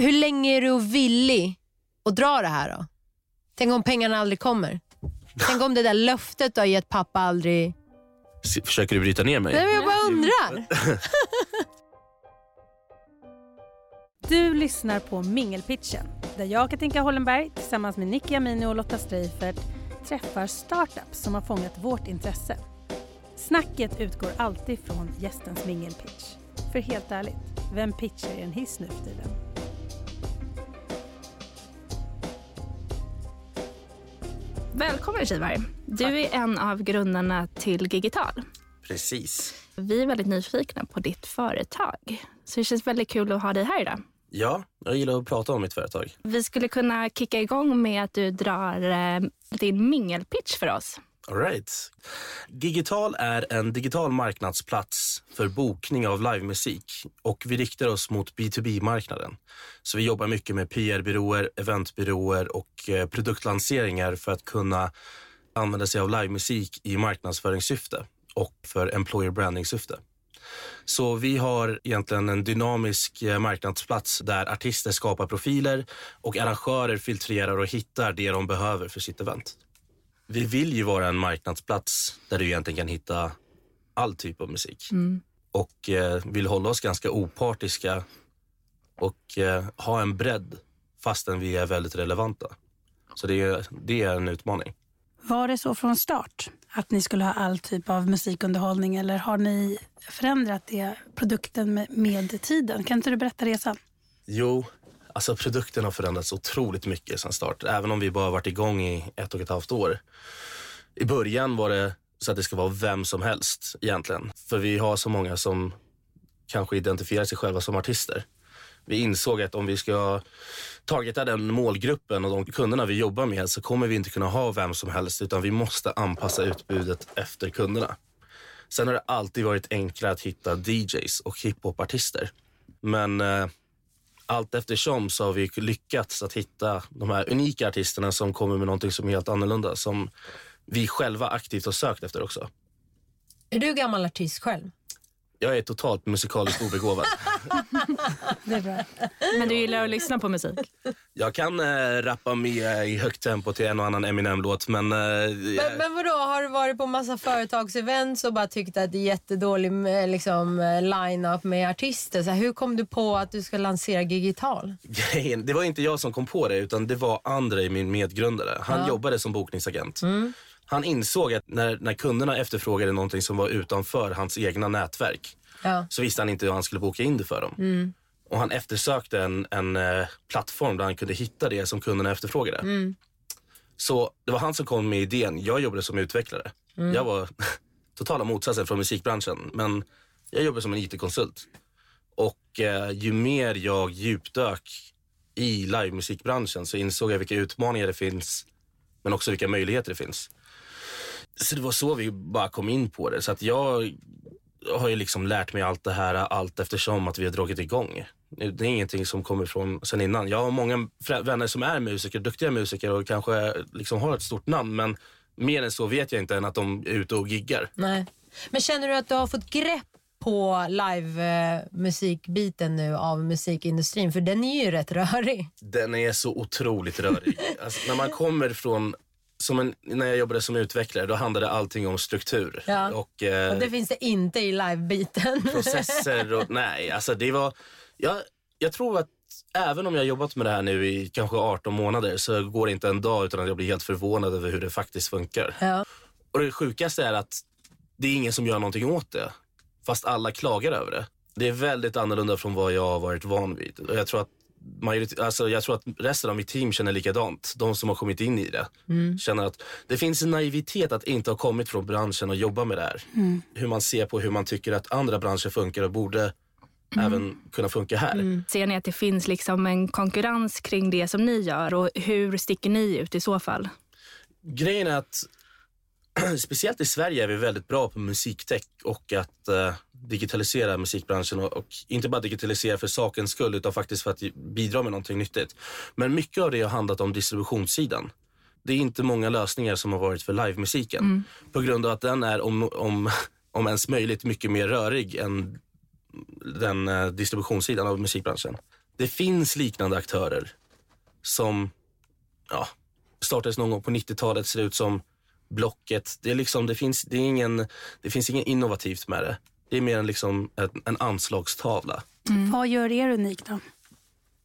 Hur länge är du villig att dra det här då? Tänk om pengarna aldrig kommer? Tänk om det där löftet du har gett pappa aldrig... Försöker du bryta ner mig? Nej, men jag bara undrar. Du lyssnar på Mingelpitchen där jag, Katinka Hollenberg, tillsammans med Nicky Amini och Lotta Streifert träffar startups som har fångat vårt intresse. Snacket utgår alltid från gästens mingelpitch. För helt ärligt, vem pitchar i en hiss nu för tiden? Välkommen Kivar. Du är en av grundarna till Gigital. Precis. Vi är väldigt nyfikna på ditt företag. Så det känns väldigt kul att ha dig här idag. Ja, jag gillar att prata om mitt företag. Vi skulle kunna kicka igång med att du drar eh, din mingelpitch för oss. All right. Gigital är en digital marknadsplats för bokning av livemusik och vi riktar oss mot B2B-marknaden. Så vi jobbar mycket med PR-byråer, eventbyråer och eh, produktlanseringar för att kunna använda sig av livemusik i marknadsföringssyfte och för employer branding-syfte. Så vi har egentligen en dynamisk eh, marknadsplats där artister skapar profiler och arrangörer filtrerar och hittar det de behöver för sitt event. Vi vill ju vara en marknadsplats där du egentligen kan hitta all typ av musik. Och eh, vill hålla oss ganska opartiska och eh, ha en bredd fastän vi är väldigt relevanta. Så det är, det är en utmaning. Var det så från start att ni skulle ha all typ av musikunderhållning eller har ni förändrat det, produkten med, med tiden? Kan inte du berätta resan? Jo, alltså produkten har förändrats otroligt mycket sedan start. Även om vi bara varit igång i ett och ett halvt år. I början var det så att det ska vara vem som helst egentligen. För vi har så många som kanske identifierar sig själva som artister. Vi insåg att om vi ska targeta den målgruppen och de kunderna vi jobbar med så kommer vi inte kunna ha vem som helst utan vi måste anpassa utbudet efter kunderna. Sen har det alltid varit enklare att hitta DJs och hiphopartister. Men eh, allt eftersom så har vi lyckats att hitta de här unika artisterna som kommer med någonting som är helt annorlunda som vi själva aktivt har sökt efter också. Är du gammal artist själv? Jag är totalt musikaliskt obegåvad. Det är bra. Men du gillar att lyssna på musik? Jag kan eh, rappa med i högt tempo till en och annan Eminem-låt men... Eh, Men, men vadå, har du varit på massa företagsevents och bara tyckt att det är jättedålig eh, liksom, eh, line-up med artister? Så här, hur kom du på att du ska lansera Gigital? det var inte jag som kom på det utan det var Andrei, min medgrundare. Han jobbade som bokningsagent. Han insåg att när, när kunderna efterfrågade någonting som var utanför hans egna nätverk Ja. så visste han inte hur han skulle boka in det för dem. Och han eftersökte en, en eh, plattform där han kunde hitta det som kunderna efterfrågade. Så det var han som kom med idén. Jag jobbade som utvecklare. Jag var totala motsatsen från musikbranschen. Men jag jobbade som en IT-konsult. Och eh, ju mer jag djupdök i livemusikbranschen så insåg jag vilka utmaningar det finns men också vilka möjligheter det finns. Så det var så vi bara kom in på det. Så att jag har ju liksom lärt mig allt det här allt eftersom att vi har dragit igång. Det är ingenting som kommer från sen innan. Jag har många vänner som är musiker, duktiga musiker och kanske liksom har ett stort namn men mer än så vet jag inte än att de är ute och giggar. Nej. Men känner du att du har fått grepp på live-musikbiten nu av musikindustrin? För den är ju rätt rörig. Den är så otroligt rörig. Alltså, när man kommer från, en, när jag jobbade som utvecklare, då handlade allting om struktur. Ja. Och, eh, Och det finns det inte i live-biten. processer och nej, alltså det var, jag, jag tror att även om jag har jobbat med det här nu i kanske 18 månader så går det inte en dag utan att jag blir helt förvånad över hur det faktiskt funkar. ja. Och det sjukaste är att det är ingen som gör någonting åt det. Fast alla klagar över det. Det är väldigt annorlunda från vad jag har varit van vid. Och jag tror att majorit- alltså jag tror att resten av mitt team känner likadant. De som har kommit in i det. Känner att det finns en naivitet att inte ha kommit från branschen och jobba med det här. Hur man ser på hur man tycker att andra branscher funkar och borde även kunna funka här. Ser ni att det finns liksom en konkurrens kring det som ni gör och hur sticker ni ut i så fall? Grejen är att speciellt i Sverige är vi väldigt bra på musiktech och att eh, digitalisera musikbranschen och, och inte bara digitalisera för sakens skull utan faktiskt för att bidra med någonting nyttigt. Men mycket av det har handlat om distributionssidan. Det är inte många lösningar som har varit för livemusiken på grund av att den är om, om, om ens möjligt mycket mer rörig än den eh, distributionssidan av musikbranschen. Det finns liknande aktörer som ja, startades någon gång på 90-talet, ser ut som Blocket. Det, är liksom, det, finns, det, är ingen, det finns inget innovativt med det. Det är mer en, liksom, en, en anslagstavla. Vad gör er unik då?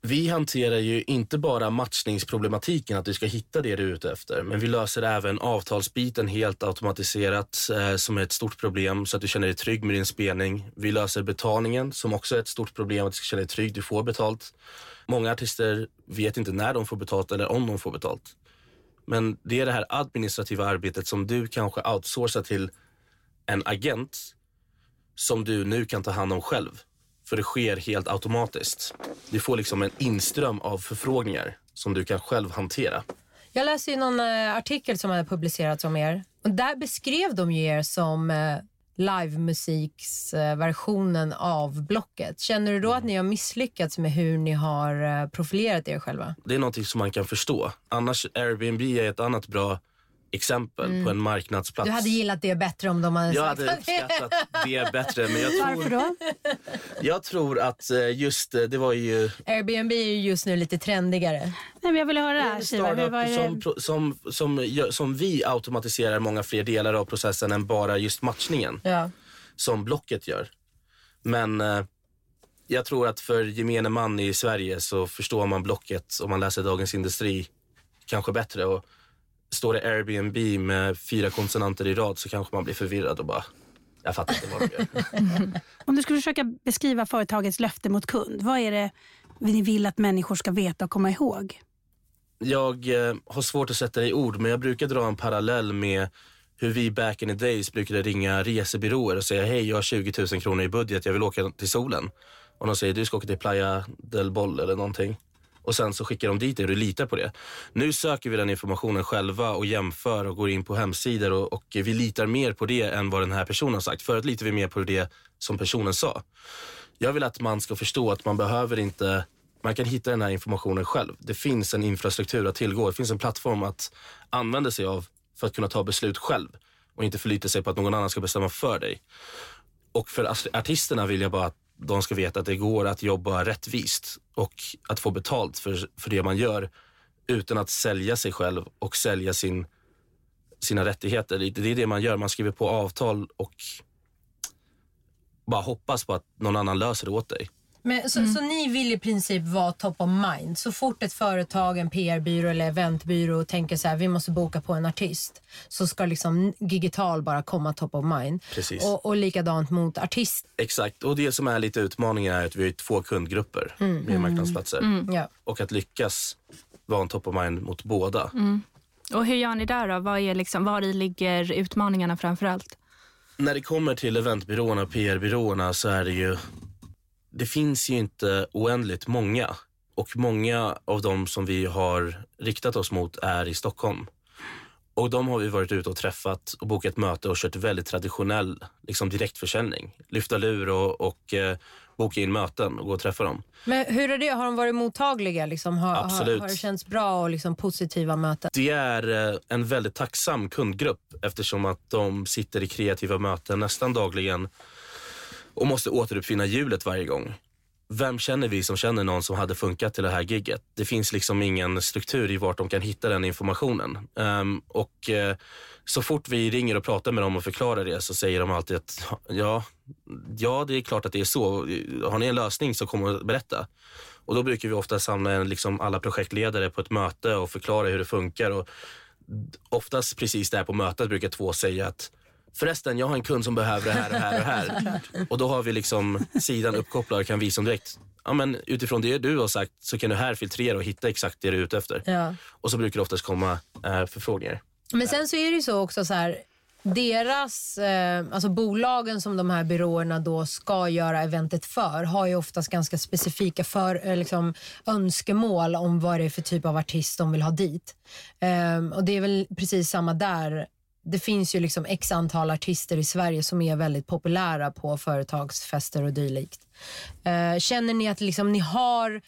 Vi hanterar ju inte bara matchningsproblematiken, att du ska hitta det du är ute efter, men vi löser även avtalsbiten helt automatiserat eh, som är ett stort problem så att du känner dig trygg med din spelning. Vi löser betalningen som också är ett stort problem, att du ska känna dig trygg, du får betalt. Många artister vet inte när de får betalt eller om de får betalt. Men det är det här administrativa arbetet som du kanske outsourcar till en agent som du nu kan ta hand om själv. För det sker helt automatiskt. Du får liksom en inström av förfrågningar som du kan själv hantera. Jag läste ju någon eh, artikel som hade publicerats om er. Och där beskrev de ju er som eh, livemusiksversionen av Blocket. Känner du då att ni har misslyckats med hur ni har eh, profilerat er själva? Det är någonting som man kan förstå. Annars Airbnb är ett annat bra exempel på en marknadsplats. Du hade gillat det bättre om de hade jag sagt hade det. uppskattat det bättre. Men jag Varför tror, då? jag tror att eh, just eh, det var ju Airbnb är ju just nu lite trendigare. Nej, men jag vill höra det här, det? som, som, som, som vi automatiserar många fler delar av processen än bara just matchningen Ja. som Blocket gör. Men eh, jag tror att för gemene man i Sverige så förstår man Blocket om man läser Dagens Industri kanske bättre. Och står det Airbnb med fyra konsonanter i rad så kanske man blir förvirrad och bara, jag fattar inte vad de gör. Om du skulle försöka beskriva företagets löfte mot kund, vad är det ni vill att människor ska veta och komma ihåg? Jag eh, har svårt att sätta det i ord, men jag brukar dra en parallell med hur vi back in the days brukade ringa resebyråer och säga hej, jag har 20 000 kronor i budget, jag vill åka till solen. Och de säger du ska åka till Playa del Boll eller någonting. Och sen så skickar de dit dig och du litar på det. Nu söker vi den informationen själva och jämför och går in på hemsidor och, och vi litar mer på det än vad den här personen har sagt. Förut litade vi mer på det som personen sa. Jag vill att man ska förstå att man behöver inte man kan hitta den här informationen själv. Det finns en infrastruktur att tillgå. Det finns en plattform att använda sig av för att kunna ta beslut själv och inte förlita sig på att någon annan ska bestämma för dig. Och för artisterna vill jag bara att de ska veta att det går att jobba rättvist och att få betalt för, för det man gör utan att sälja sig själv och sälja sin, sina rättigheter. Det är det man gör. Man skriver på avtal och bara hoppas på att någon annan löser det åt dig. Men, så, så ni vill i princip vara top of mind. Så fort ett företag, en PR-byrå eller eventbyrå tänker så här, vi måste boka på en artist, så ska liksom Gigital bara komma top of mind. Precis. Och, och likadant mot artist. Exakt. Och det som är lite utmaningen är att vi har två kundgrupper med marknadsplatser. Ja. Och att lyckas vara en top of mind mot båda. Och hur gör ni där då? Vad är liksom, var i ligger utmaningarna framför allt? När det kommer till eventbyråerna och PR-byråerna så är det ju... Det finns ju inte oändligt många. Och många av dem som vi har riktat oss mot är i Stockholm. Och de har vi varit ute och träffat och bokat möte och kört väldigt traditionell liksom direktförsäljning. Lyfta lur och, och eh, boka in möten och gå och träffa dem. Men hur är det? Har de varit mottagliga? Liksom? Har, Absolut. Har, har det känts bra och liksom positiva möten? Det är eh, en väldigt tacksam kundgrupp eftersom att de sitter i kreativa möten nästan dagligen och måste återuppfinna hjulet varje gång. Vem känner vi som känner någon som hade funkat till det här gigget? Det finns liksom ingen struktur i vart de kan hitta den informationen. Um, och uh, så fort vi ringer och pratar med dem och förklarar det så säger de alltid att ja, ja, det är klart att det är så. Har ni en lösning så kom och berätta. Och då brukar vi ofta samla en, liksom alla projektledare på ett möte och förklara hur det funkar. Och oftast precis där på mötet brukar två säga att Förresten, jag har en kund som behöver det här och här och här. Och då har vi liksom sidan uppkopplad och kan visa dem direkt. Ja, men utifrån det du har sagt så kan du här filtrera och hitta exakt det du är ute efter. Ja. Och så brukar det oftast komma eh, förfrågningar. Men sen så är det ju så också så här, deras, eh, alltså bolagen som de här byråerna då ska göra eventet för har ju oftast ganska specifika för, eh, liksom, önskemål om vad det är för typ av artist de vill ha dit. Eh, och det är väl precis samma där. Det finns ju liksom x antal artister i Sverige som är väldigt populära på företagsfester och dylikt. Eh, känner ni att liksom, ni har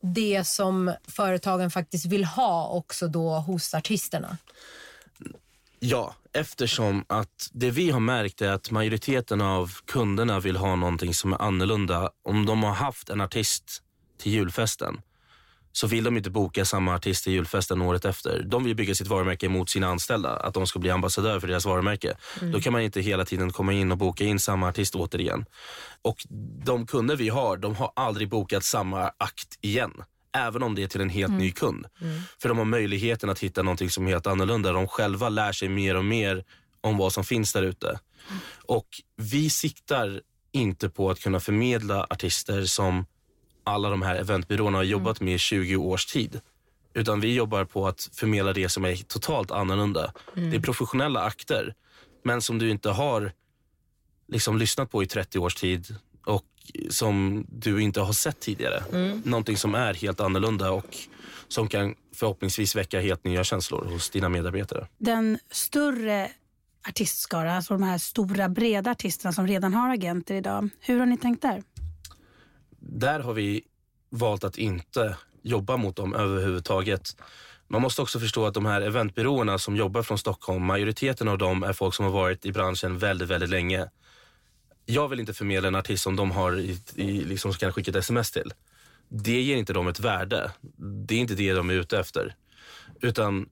det som företagen faktiskt vill ha också då hos artisterna? Ja, eftersom att det vi har märkt är att majoriteten av kunderna vill ha någonting som är annorlunda. Om de har haft en artist till julfesten så vill de inte boka samma artist till julfesten året efter. De vill bygga sitt varumärke mot sina anställda, att de ska bli ambassadör för deras varumärke. Mm. Då kan man inte hela tiden komma in och boka in samma artist återigen. Och de kunder vi har, de har aldrig bokat samma akt igen även om det är till en helt mm. ny kund. Mm. För de har möjligheten att hitta någonting som är helt annorlunda. De själva lär sig mer och mer om vad som finns där ute. Mm. Och vi siktar inte på att kunna förmedla artister som alla de här eventbyråerna har jobbat med i 20 års tid. Utan vi jobbar på att förmedla det som är totalt annorlunda. Mm. Det är professionella akter, men som du inte har liksom lyssnat på i 30 års tid och som du inte har sett tidigare. Mm. Någonting som är helt annorlunda och som kan förhoppningsvis väcka helt nya känslor hos dina medarbetare. Den större artistskara, alltså de här stora breda artisterna som redan har agenter idag. Hur har ni tänkt där? Där har vi valt att inte jobba mot dem överhuvudtaget. Man måste också förstå att de här eventbyråerna som jobbar från Stockholm, majoriteten av dem är folk som har varit i branschen väldigt, väldigt länge jag vill inte förmedla en artist som de har i, i, liksom, kan skicka ett sms till. Det ger inte dem ett värde. Det är inte det de är ute efter. Utan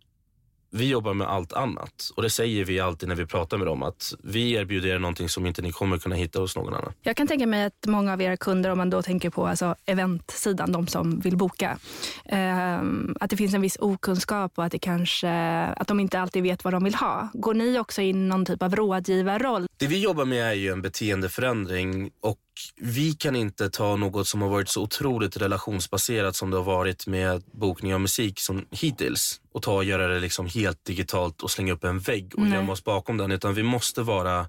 vi jobbar med allt annat och det säger vi alltid när vi pratar med dem att vi erbjuder er någonting som inte ni kommer kunna hitta hos någon annan. Jag kan tänka mig att många av era kunder, om man då tänker på alltså eventsidan, de som vill boka, eh, att det finns en viss okunskap och att, det kanske, att de inte alltid vet vad de vill ha. Går ni också in någon typ av rådgivarroll? Det vi jobbar med är ju en beteendeförändring och vi kan inte ta något som har varit så otroligt relationsbaserat som det har varit med bokning av musik som hittills och ta och göra det liksom helt digitalt och slänga upp en vägg och gömma oss bakom den. Utan vi måste vara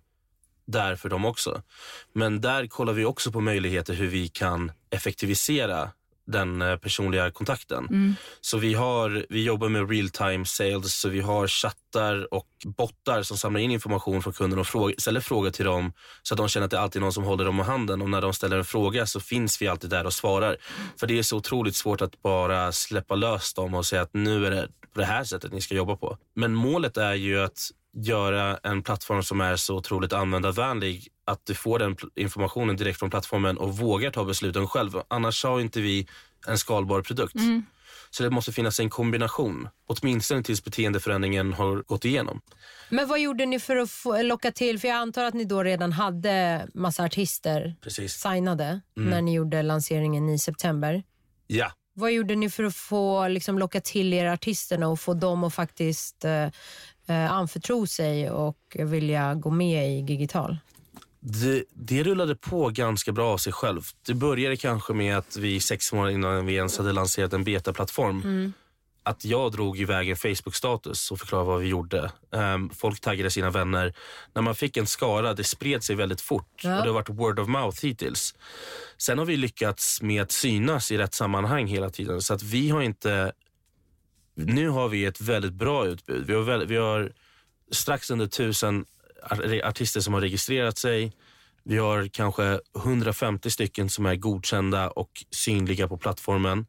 där för dem också. Men där kollar vi också på möjligheter hur vi kan effektivisera den eh, personliga kontakten. Mm. Så vi, har, vi jobbar med real time sales, så vi har chattar och bottar som samlar in information från kunden och fråga, ställer frågor till dem så att de känner att det alltid är någon som håller dem i handen. Och när de ställer en fråga så finns vi alltid där och svarar. För det är så otroligt svårt att bara släppa lös dem och säga att nu är det på det här sättet ni ska jobba på. Men målet är ju att göra en plattform som är så otroligt användarvänlig att du får den informationen direkt från plattformen och vågar ta besluten själv. Annars har inte vi en skalbar produkt. Mm. Så det måste finnas en kombination, åtminstone tills beteendeförändringen har gått igenom. Men vad gjorde ni för att locka till, för jag antar att ni då redan hade massa artister Precis. signade mm. när ni gjorde lanseringen i september. Ja. Vad gjorde ni för att få liksom, locka till er artisterna och få dem att faktiskt eh, eh, anförtro sig och vilja gå med i Gigital? Det, det rullade på ganska bra av sig själv. Det började kanske med att vi sex månader innan vi ens hade lanserat en betaplattform mm. att jag drog iväg en Facebook-status och förklarade vad vi gjorde. Um, folk taggade sina vänner. När man fick en skara, det spred sig väldigt fort ja. och det har varit word of mouth hittills. Sen har vi lyckats med att synas i rätt sammanhang hela tiden så att vi har inte nu har vi ett väldigt bra utbud. Vi har, väldigt, vi har strax under tusen artister som har registrerat sig. Vi har kanske 150 stycken som är godkända och synliga på plattformen.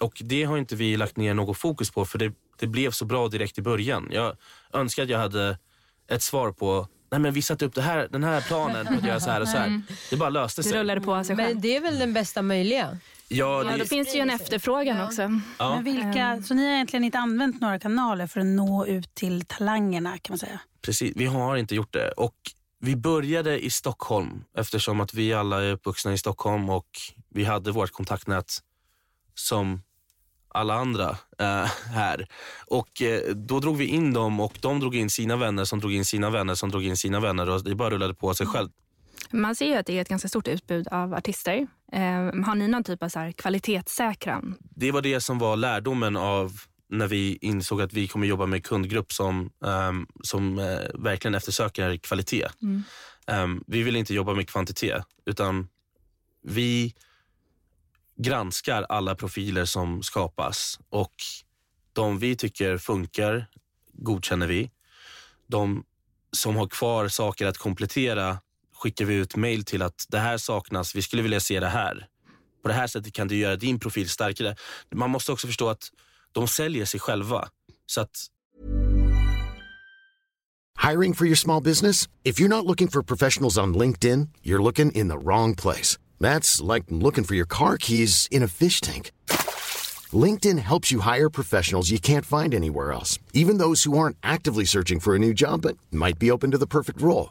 Och Det har inte vi lagt ner något fokus på för det, det blev så bra direkt i början. Jag önskar att jag hade ett svar på Nej men vi satte upp det här, den här planen på att göra så här och så här. Det bara löste sig. Det rullade på sig själv. Men det är väl den bästa möjliga? Ja, det... ja, då finns det ju en efterfrågan ja. också. Ja. Men vilka, så ni har egentligen inte använt några kanaler för att nå ut till talangerna kan man säga? Precis, vi har inte gjort det. Och vi började i Stockholm eftersom att vi alla är uppvuxna i Stockholm och vi hade vårt kontaktnät som alla andra äh, här. Och äh, Då drog vi in dem och de drog in sina vänner som drog in sina vänner som drog in sina vänner och det bara rullade på sig själv. Man ser ju att det är ett ganska stort utbud av artister. Eh, har ni någon typ av så här kvalitetssäkran? Det var det som var lärdomen av när vi insåg att vi kommer jobba med kundgrupp som, um, som uh, verkligen eftersöker kvalitet. Mm. Um, vi vill inte jobba med kvantitet, utan vi granskar alla profiler som skapas och de vi tycker funkar godkänner vi. De som har kvar saker att komplettera skickar vi ut mail till att det här saknas, vi skulle vilja se det här. På det här sättet kan du göra din profil starkare. Man måste också förstå att de säljer sig själva. Så att... Hiring for your small business? If you're not looking for professionals on LinkedIn, you're looking in the wrong place. That's like looking for your car keys in a fish tank. LinkedIn helps you hire professionals you can't find anywhere else, even those who aren't actively searching for a new job but might be open to the perfect role.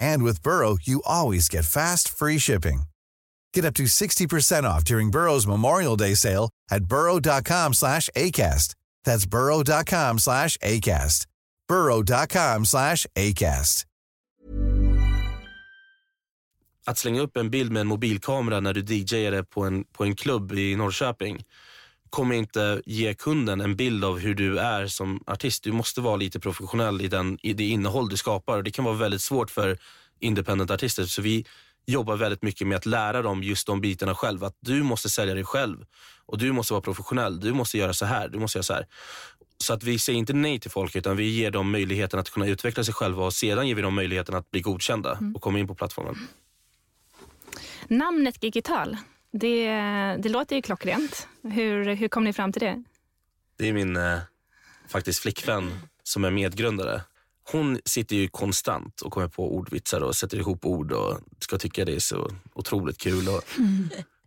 And with Burrow, you always get fast, free shipping. Get up to 60% off during Burrow's Memorial Day sale at burrow.com slash ACAST. That's burrow.com slash ACAST. burrow.com slash ACAST. Att slänga upp en bild med en mobilkamera när du DJade på en, på en klubb i Norrköping kommer inte ge kunden en bild av hur du är som artist. Du måste vara lite professionell i, den, i det innehåll du skapar. Och det kan vara väldigt svårt för independent-artister. Så vi jobbar väldigt mycket med att lära dem just de bitarna själv. Att du måste sälja dig själv och du måste vara professionell. Du måste göra så här, du måste göra så här. Så att vi säger inte nej till folk utan vi ger dem möjligheten att kunna utveckla sig själva och sedan ger vi dem möjligheten att bli godkända mm. och komma in på plattformen. Namnet Gigital, det, det låter ju klockrent. Hur, hur kom ni fram till det? Det är min eh, faktiskt flickvän som är medgrundare. Hon sitter ju konstant och kommer på ordvitsar och sätter ihop ord och ska tycka det är så otroligt kul. Och.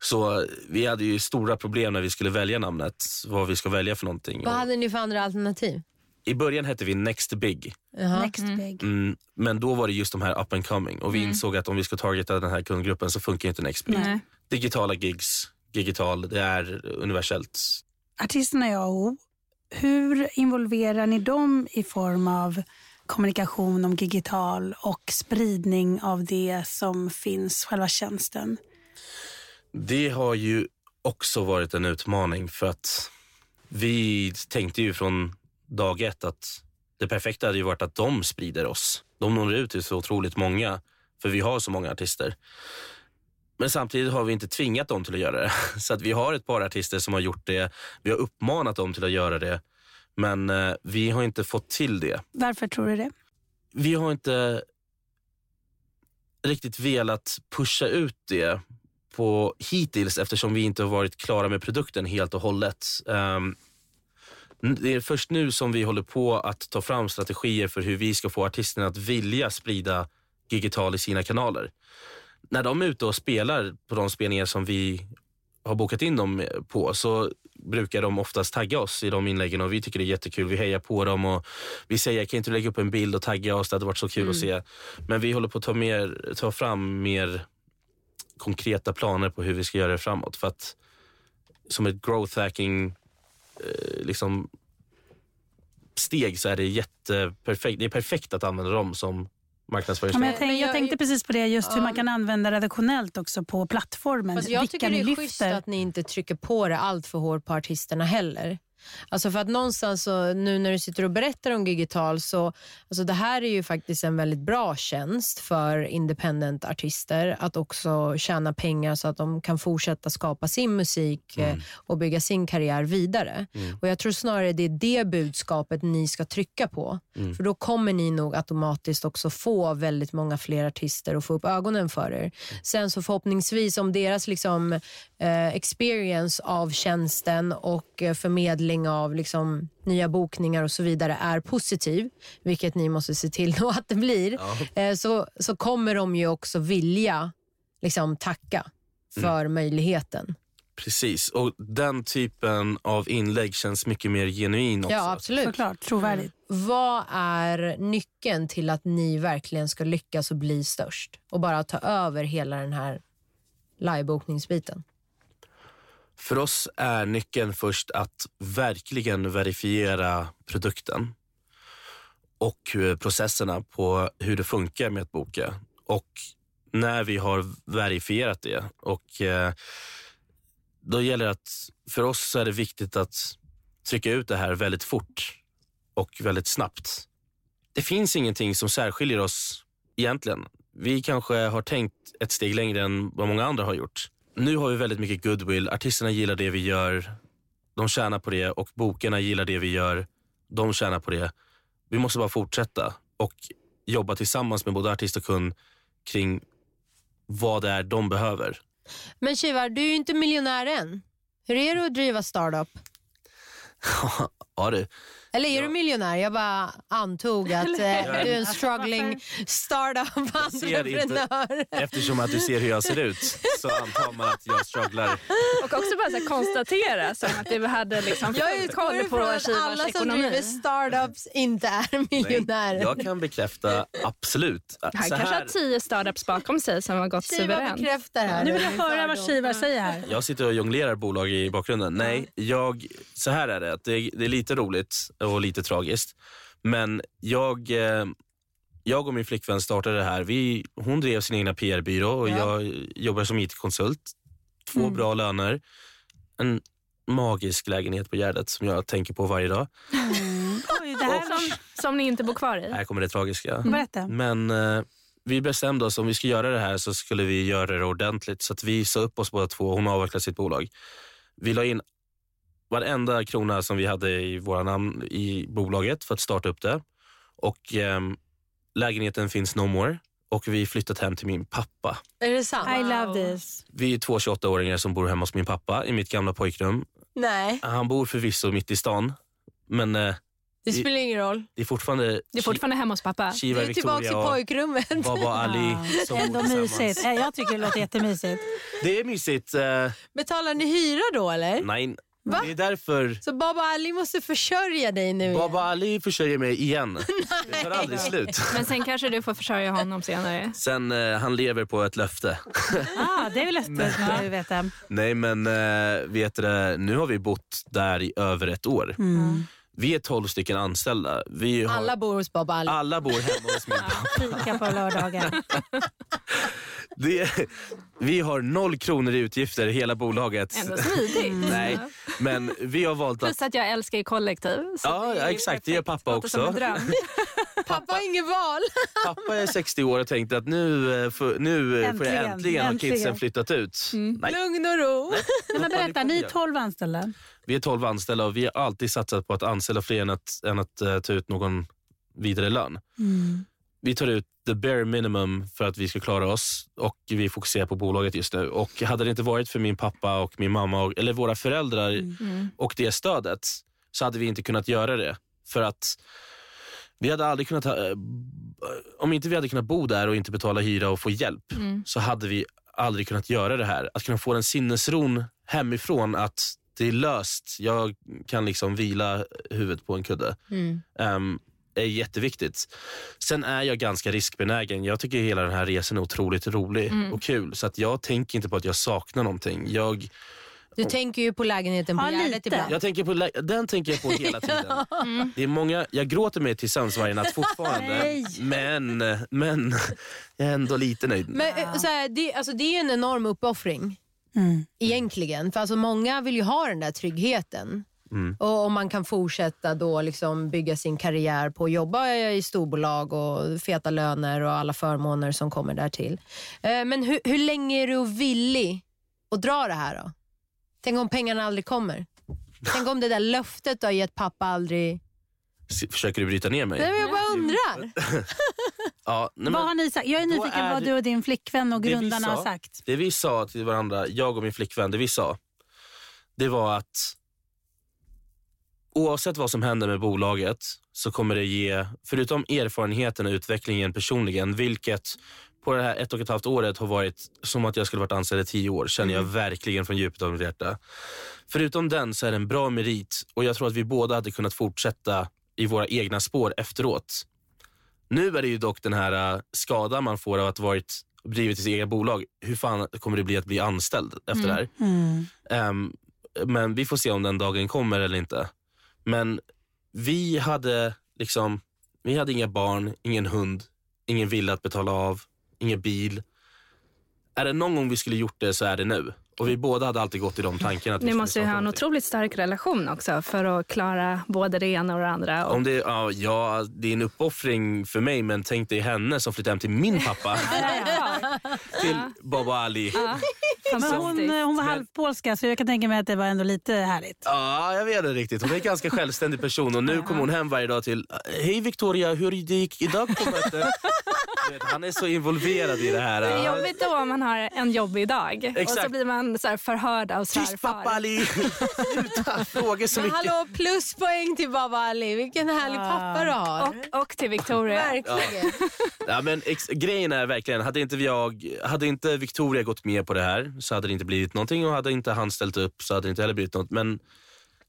Så vi hade ju stora problem när vi skulle välja namnet, vad vi ska välja för någonting. Vad hade ni för andra alternativ? I början hette vi Next Big. Uh-huh. Next mm. Big. Mm, men då var det just de här up and coming och vi mm. insåg att om vi ska targeta den här kundgruppen så funkar inte Next Big. Nej. Digitala gigs, digital, det är universellt. Artisterna i AO, hur involverar ni dem i form av kommunikation om digital och spridning av det som finns, själva tjänsten? Det har ju också varit en utmaning för att vi tänkte ju från dag ett att det perfekta hade ju varit att de sprider oss. De når ut till så otroligt många, för vi har så många artister. Men samtidigt har vi inte tvingat dem till att göra det. Så att vi har ett par artister som har gjort det. Vi har uppmanat dem till att göra det. Men eh, vi har inte fått till det. Varför tror du det? Vi har inte riktigt velat pusha ut det på hittills eftersom vi inte har varit klara med produkten helt och hållet. Um, det är först nu som vi håller på att ta fram strategier för hur vi ska få artisterna att vilja sprida digital i sina kanaler. När de är ute och spelar på de spelningar som vi har bokat in dem på så brukar de oftast tagga oss i de inläggen och vi tycker det är jättekul. Vi hejar på dem och vi säger kan inte du lägga upp en bild och tagga oss, det hade varit så kul mm. att se. Men vi håller på att ta, mer, ta fram mer konkreta planer på hur vi ska göra det framåt. För att som ett growth hacking eh, liksom, steg så är det jätteperfekt. Det är perfekt att använda dem som marknadsföringslag. Ja, jag, tänk, jag, tänkte precis på det, just ja. hur man kan använda redaktionellt också på plattformen. Alltså jag tycker det är schysst att ni inte trycker på det allt för hårt på artisterna heller. Alltså för att någonstans så, nu när du sitter och berättar om Gigital så alltså det här är ju faktiskt en väldigt bra tjänst för independent artister att också tjäna pengar så att de kan fortsätta skapa sin musik mm. Eh, och bygga sin karriär vidare. Mm. Och Jag tror snarare det är det budskapet ni ska trycka på. Mm. För då kommer ni nog automatiskt också få väldigt många fler artister och få upp ögonen för er. Sen så förhoppningsvis om deras liksom, eh, experience av tjänsten och eh, förmedling förmedling av liksom, nya bokningar och så vidare är positiv, vilket ni måste se till att det blir, ja. Eh, så, så kommer de ju också vilja liksom, tacka för mm. möjligheten. Precis, och den typen av inlägg känns mycket mer genuin också. Ja, absolut. Såklart, trovärdigt. Vad är nyckeln till att ni verkligen ska lyckas och bli störst? Och bara ta över hela den här livebokningsbiten. För oss är nyckeln först att verkligen verifiera produkten och eh, processerna på hur det funkar med att boka. Och när vi har verifierat det och eh, då gäller det att för oss är det viktigt att trycka ut det här väldigt fort och väldigt snabbt. Det finns ingenting som särskiljer oss egentligen. Vi kanske har tänkt ett steg längre än vad många andra har gjort. Nu har vi väldigt mycket goodwill. Artisterna gillar det vi gör. De tjänar på det och bokarna gillar det vi gör. De tjänar på det. Vi måste bara fortsätta och jobba tillsammans med både artist och kund kring vad det är de behöver. Men Shivar, du är ju inte miljonär än. Hur är det att driva startup? ja du, Eller är du miljonär? Jag bara antog att eh, du är en struggling startup-entreprenör. eftersom att du ser hur jag ser ut så antar man att jag strugglar. Och också bara så konstatera som att du hade liksom Jag utgår ifrån på att alla som driver startups inte är miljonärer. Jag kan bekräfta absolut. Han Så kanske här, har tio startups bakom sig som har gått Shiva suveränt. bekräftar här. Nu vill jag höra vad Shiva säger här. jag sitter och jonglerar bolag i bakgrunden. Nej, jag, så här är det. Att det, det är lite roligt och lite tragiskt. Men jag, eh, jag och min flickvän startade det här. Vi, hon drev sin egna PR-byrå och Ja. jag jobbar som IT-konsult. Två Mm. bra löner. En magisk lägenhet på Gärdet som jag tänker på varje dag. Oj, det här Som, som ni inte bor kvar i. Här kommer det tragiska. Berätta. Men eh, vi bestämde oss om vi ska göra det här så skulle vi göra det ordentligt. Så att vi sa upp oss båda två. Hon avvecklade sitt bolag. Vi la in varenda krona som vi hade i våra namn i bolaget för att starta upp det. Och ehm, lägenheten finns no more. Och vi flyttat hem till min pappa. Är det sant? I love this. Vi är två 28-åringar som bor hemma hos min pappa i mitt gamla pojkrum. Nej, Han bor förvisso mitt i stan, men eh, det spelar ingen roll. det är fortfarande, Det är fortfarande hemma hos pappa. Shiva Du är tillbaka till Victoria och pojkrummet. Baba Ali som Ändå mysigt. Eh, Jag tycker det låter jättemysigt. Det är mysigt. eh, Betalar ni hyra då eller? nej, Va? det är därför Så Baba Ali måste försörja dig nu Baba Ali försörjer mig igen. Det tar aldrig slut. Men sen kanske du får försörja honom senare. Sen, eh, han lever på ett löfte. Ah, det vill jag att veta. Nej men eh, vet du, nu har vi bott där i över ett år. Mm. Vi är 12 stycken anställda. Vi har, Alla bor hos Baba Ali. alla bor hemma hos min pappa. Fika på lördagar. Det, vi har noll kronor i utgifter hela bolaget. Ändå smidigt. Nej, men vi har valt att... Plus att jag älskar ju kollektiv. Ja, det exakt. Det gör pappa som en också. dröm. Pappa har inget val. Pappa är 60 år och tänkte att nu, eh, får, nu eh, får jag Äntligen, äntligen ha kidsen flyttat ut. Nej, Lugn och ro. Men berätta, ni är 12 anställda. Vi är 12 anställda och vi har alltid satsat på att anställa fler än att, än att eh, ta ut någon vidare lön. Vi tar ut the bare minimum för att vi ska klara oss och vi fokuserar på bolaget just nu. Och Hade det inte varit för min pappa och min mamma, och, eller våra föräldrar Mm. och det stödet så hade vi inte kunnat göra det. För att vi hade aldrig kunnat, ha- eh, om inte vi hade kunnat bo där och inte betala hyra och få hjälp Mm. så hade vi aldrig kunnat göra det här. Att kunna få den sinnesron hemifrån att det är löst. Jag kan liksom vila huvudet på en kudde. Ehm, är jätteviktigt. Sen är jag ganska riskbenägen. Jag tycker hela den här resan är otroligt rolig Mm. och kul. Så att jag tänker inte på att jag saknar någonting. Jag, Du tänker ju på lägenheten på Ja, Gärdet lite. ibland. jag tänker på, lä- den tänker jag på hela tiden. Mm. Det är många, jag gråter mig till sömns varje natt fortfarande. Nej. men, men jag är ändå lite nöjd. Men, eh, så här, det, alltså, det är en enorm uppoffring Mm. egentligen. För alltså, många vill ju ha den där tryggheten. Mm. Och om man kan fortsätta då liksom bygga sin karriär på att jobba i storbolag och feta löner och alla förmåner som kommer där till. Eh, Men hur, hur länge är du villig att dra det här då? Tänk om pengarna aldrig kommer? Tänk om det där löftet du har gett pappa aldrig... Försöker du bryta ner mig? Nej, men jag bara undrar. Ja, nej, men- Vad har ni sagt? Jag är nyfiken är vad du och din flickvän och grundarna sa? har sagt. Det vi sa till varandra, jag och min flickvän, det vi sa, det var att oavsett vad som händer med bolaget så kommer det ge, förutom erfarenheten och utvecklingen personligen, vilket på det här ett och ett halvt året har varit som att jag skulle varit anställd i tio år. Känner jag Mm. verkligen från djupet av mitt hjärta. Förutom den så är det en bra merit och jag tror att vi båda hade kunnat fortsätta i våra egna spår efteråt. Nu är det ju dock den här uh, skadan man får av att varit drivit sitt eget bolag. Hur fan kommer det bli att bli anställd efter det här? Mm. Ehm, men vi får se om den dagen kommer eller inte. Men vi hade liksom, vi hade inga barn, ingen hund, ingen villa att betala av, ingen bil. Är det någon gång vi skulle gjort det så är det nu. Och vi båda hade alltid gått i de tankarna. Ni måste ju ha en otroligt stark relation också för att klara både det ena och det andra. Och Om det, ja, ja, det är en uppoffring för mig, men tänk dig henne som flyttade hem till min pappa. till Baba Ali. Ja, Men hon, fantastiskt. hon var halvpolska så jag kan tänka mig att det var ändå lite härligt. jag vet inte riktigt. Hon är en ganska självständig person och nu kommer hon hem varje dag till Hej Victoria, hur det gick idag på mötet? Vet, Han är så involverad i det här. Det är jobbigt då om man har en jobbig dag och Exakt. så blir man så här förhörd av Tyst svärfar. pappa Ali! Sluta fråga så Men mycket. hallå, pluspoäng till Baba Ali. Vilken härlig pappa du har. Och, och till Victoria. Verkligen. Ja, men ex- grejen är verkligen, hade inte, jag, hade inte Victoria gått med på det här så hade det inte blivit någonting och hade inte han ställt upp så hade det inte heller blivit något. Men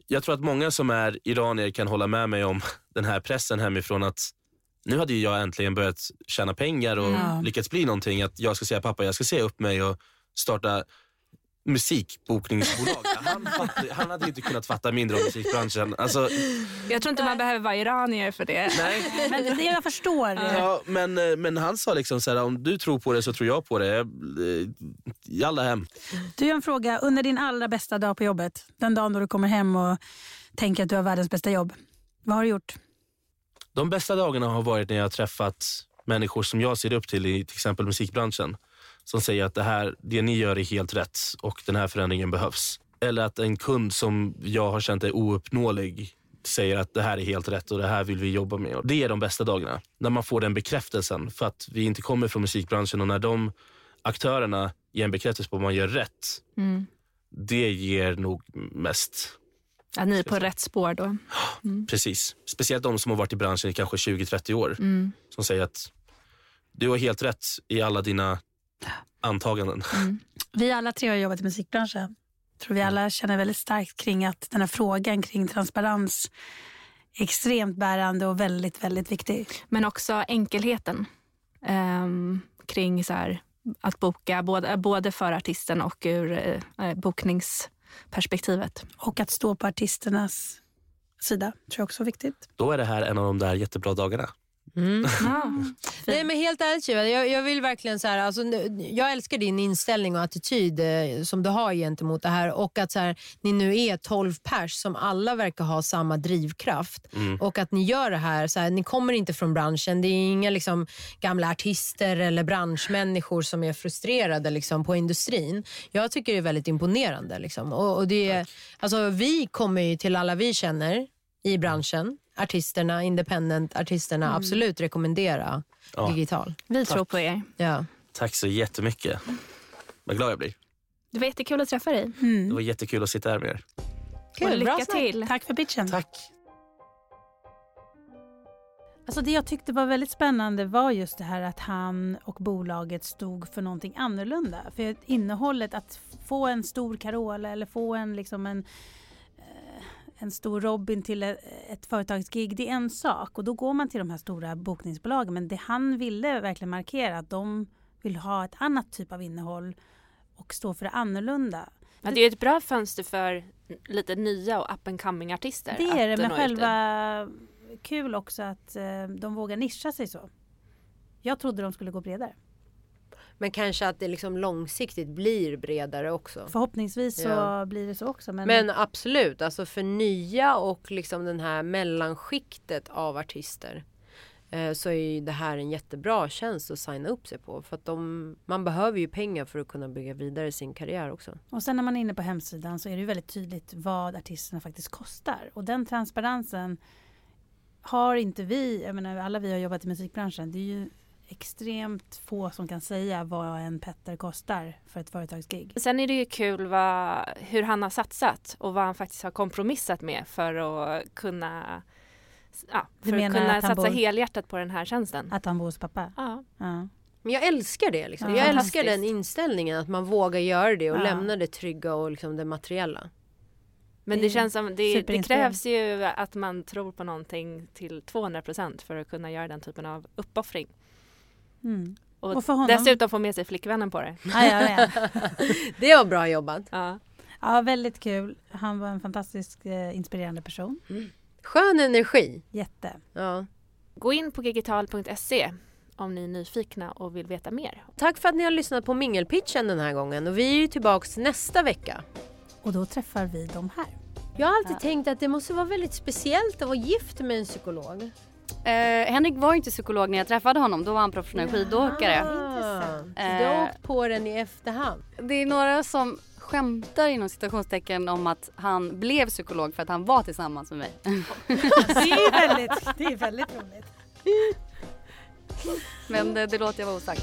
jag tror att många som är iranier kan hålla med mig om den här pressen hemifrån att nu hade ju jag äntligen börjat tjäna pengar och Ja. lyckats bli någonting. Att jag ska säga pappa, jag ska säga upp mig och starta musikbokningsbolag. Han, fatt, han hade inte kunnat fatta mindre om musikbranschen. Alltså, Jag tror inte man behöver vara iranier för det. nej. Men det jag förstår. Ja, men, eh, men han sa liksom så här, om du tror på det så tror jag på det. Eh, Jalla hem. Du har en fråga. Under din allra bästa dag på jobbet, den dagen då du kommer hem och tänker att du har världens bästa jobb. Vad har du gjort? De bästa dagarna har varit när jag har träffat människor som jag ser upp till i till exempel musikbranschen. Som säger att det, här, det ni gör är helt rätt och den här förändringen behövs. Eller att en kund som jag har känt är ouppnåelig säger att det här är helt rätt och det här vill vi jobba med. Och det är de bästa dagarna. När man får den bekräftelsen för att vi inte kommer från musikbranschen och när de aktörerna ger en bekräftelse på att man gör rätt. Mm. Det ger nog mest. Att ni är på rätt spår då. Precis. Speciellt de som har varit i branschen i kanske 20-30 år. Mm. Som säger att du har helt rätt i alla dina antaganden. Vi alla tre har jobbat i musikbranschen. Jag tror vi alla känner väldigt starkt kring att den här frågan kring transparens är extremt bärande och väldigt, väldigt viktig. Men också enkelheten ehm, kring så här, att boka både, både för artisten och ur eh, bokningsperspektivet. Och att stå på artisternas sida tror jag också är viktigt. Då är det här en av de där jättebra dagarna. Mm. Ja. Nej men helt ärligt jag, jag vill verkligen så här, alltså, jag älskar din inställning och attityd eh, som du har gentemot det här och att så här, ni nu är 12 pers som alla verkar ha samma drivkraft och att ni gör det här, så här, ni kommer inte från branschen, det är inga liksom, gamla artister eller branschmänniskor som är frustrerade liksom, på industrin. Jag tycker det är väldigt imponerande. Liksom. Och, och det är, alltså, vi kommer ju till alla vi känner i branschen, artisterna, independent-artisterna, absolut rekommendera Ja. digital. Vi tror på er. Ja. Tack så jättemycket. Vad glad jag blir. Det var jättekul att träffa dig. Det var jättekul att sitta här med er. Kul, och lycka till. Tack för pitchen. Tack. Alltså det jag tyckte var väldigt spännande var just det här att han och bolaget stod för någonting annorlunda. För innehållet, att få en stor Carola eller få en, liksom en, en stor Robin till ett, ett företagsgig, det är en sak. Och då går man till de här stora bokningsbolagen. Men det han ville verkligen markera, att de vill ha ett annat typ av innehåll och stå för det annorlunda. Ja, det är ett bra fönster för lite nya och up and coming artister. Det är det, men själva kul också att eh, de vågar nischa sig så. Jag trodde de skulle gå bredare. Men kanske att det liksom långsiktigt blir bredare också. Förhoppningsvis så Ja. blir det så också. Men, Men absolut, alltså för nya och liksom den här mellanskiktet av artister eh, så är ju det här en jättebra tjänst att signa upp sig på. För att de, man behöver ju pengar för att kunna bygga vidare sin karriär också. Och sen när man är inne på hemsidan så är det ju väldigt tydligt vad artisterna faktiskt kostar. Och den transparensen har inte vi, jag menar alla vi har jobbat i musikbranschen, det är ju extremt få som kan säga vad en Petter kostar för ett företagsgig. Sen är det ju kul vad, hur han har satsat och vad han faktiskt har kompromissat med för att kunna, ja, för att kunna att satsa bor- helhjärtat på den här tjänsten. Att han bor hos pappa. Ja. Ja. Men jag älskar det. Liksom. Ja, jag älskar den inställningen att man vågar göra det och Ja. lämna det trygga och liksom det materiella. Men Det känns som, det, det krävs ju att man tror på någonting till 200% för att kunna göra den typen av uppoffring. Mm. Och, Och för honom? dessutom få med sig flickvännen på det. Ja, jag vet. Det var bra jobbat. Ja. ja, väldigt kul. Han var en fantastisk eh, inspirerande person. Skön energi. Jätte. Ja. Gå in på digital.se om ni är nyfikna och vill veta mer. Tack för att ni har lyssnat på Mingelpitchen den här gången och vi är ju tillbaks nästa vecka. Och då träffar vi de här. Jag har alltid tänkt att det måste vara väldigt speciellt att vara gift med en psykolog. Eh, Henrik var inte psykolog när jag träffade honom, då var han professionell skidåkare. Ah, så du Eh. har åkt på den i efterhand. Det är några som skämtar inom citationstecken om att han blev psykolog för att han var tillsammans med mig. Det är väldigt, det är väldigt roligt. Men det, det låter jag vara osagt.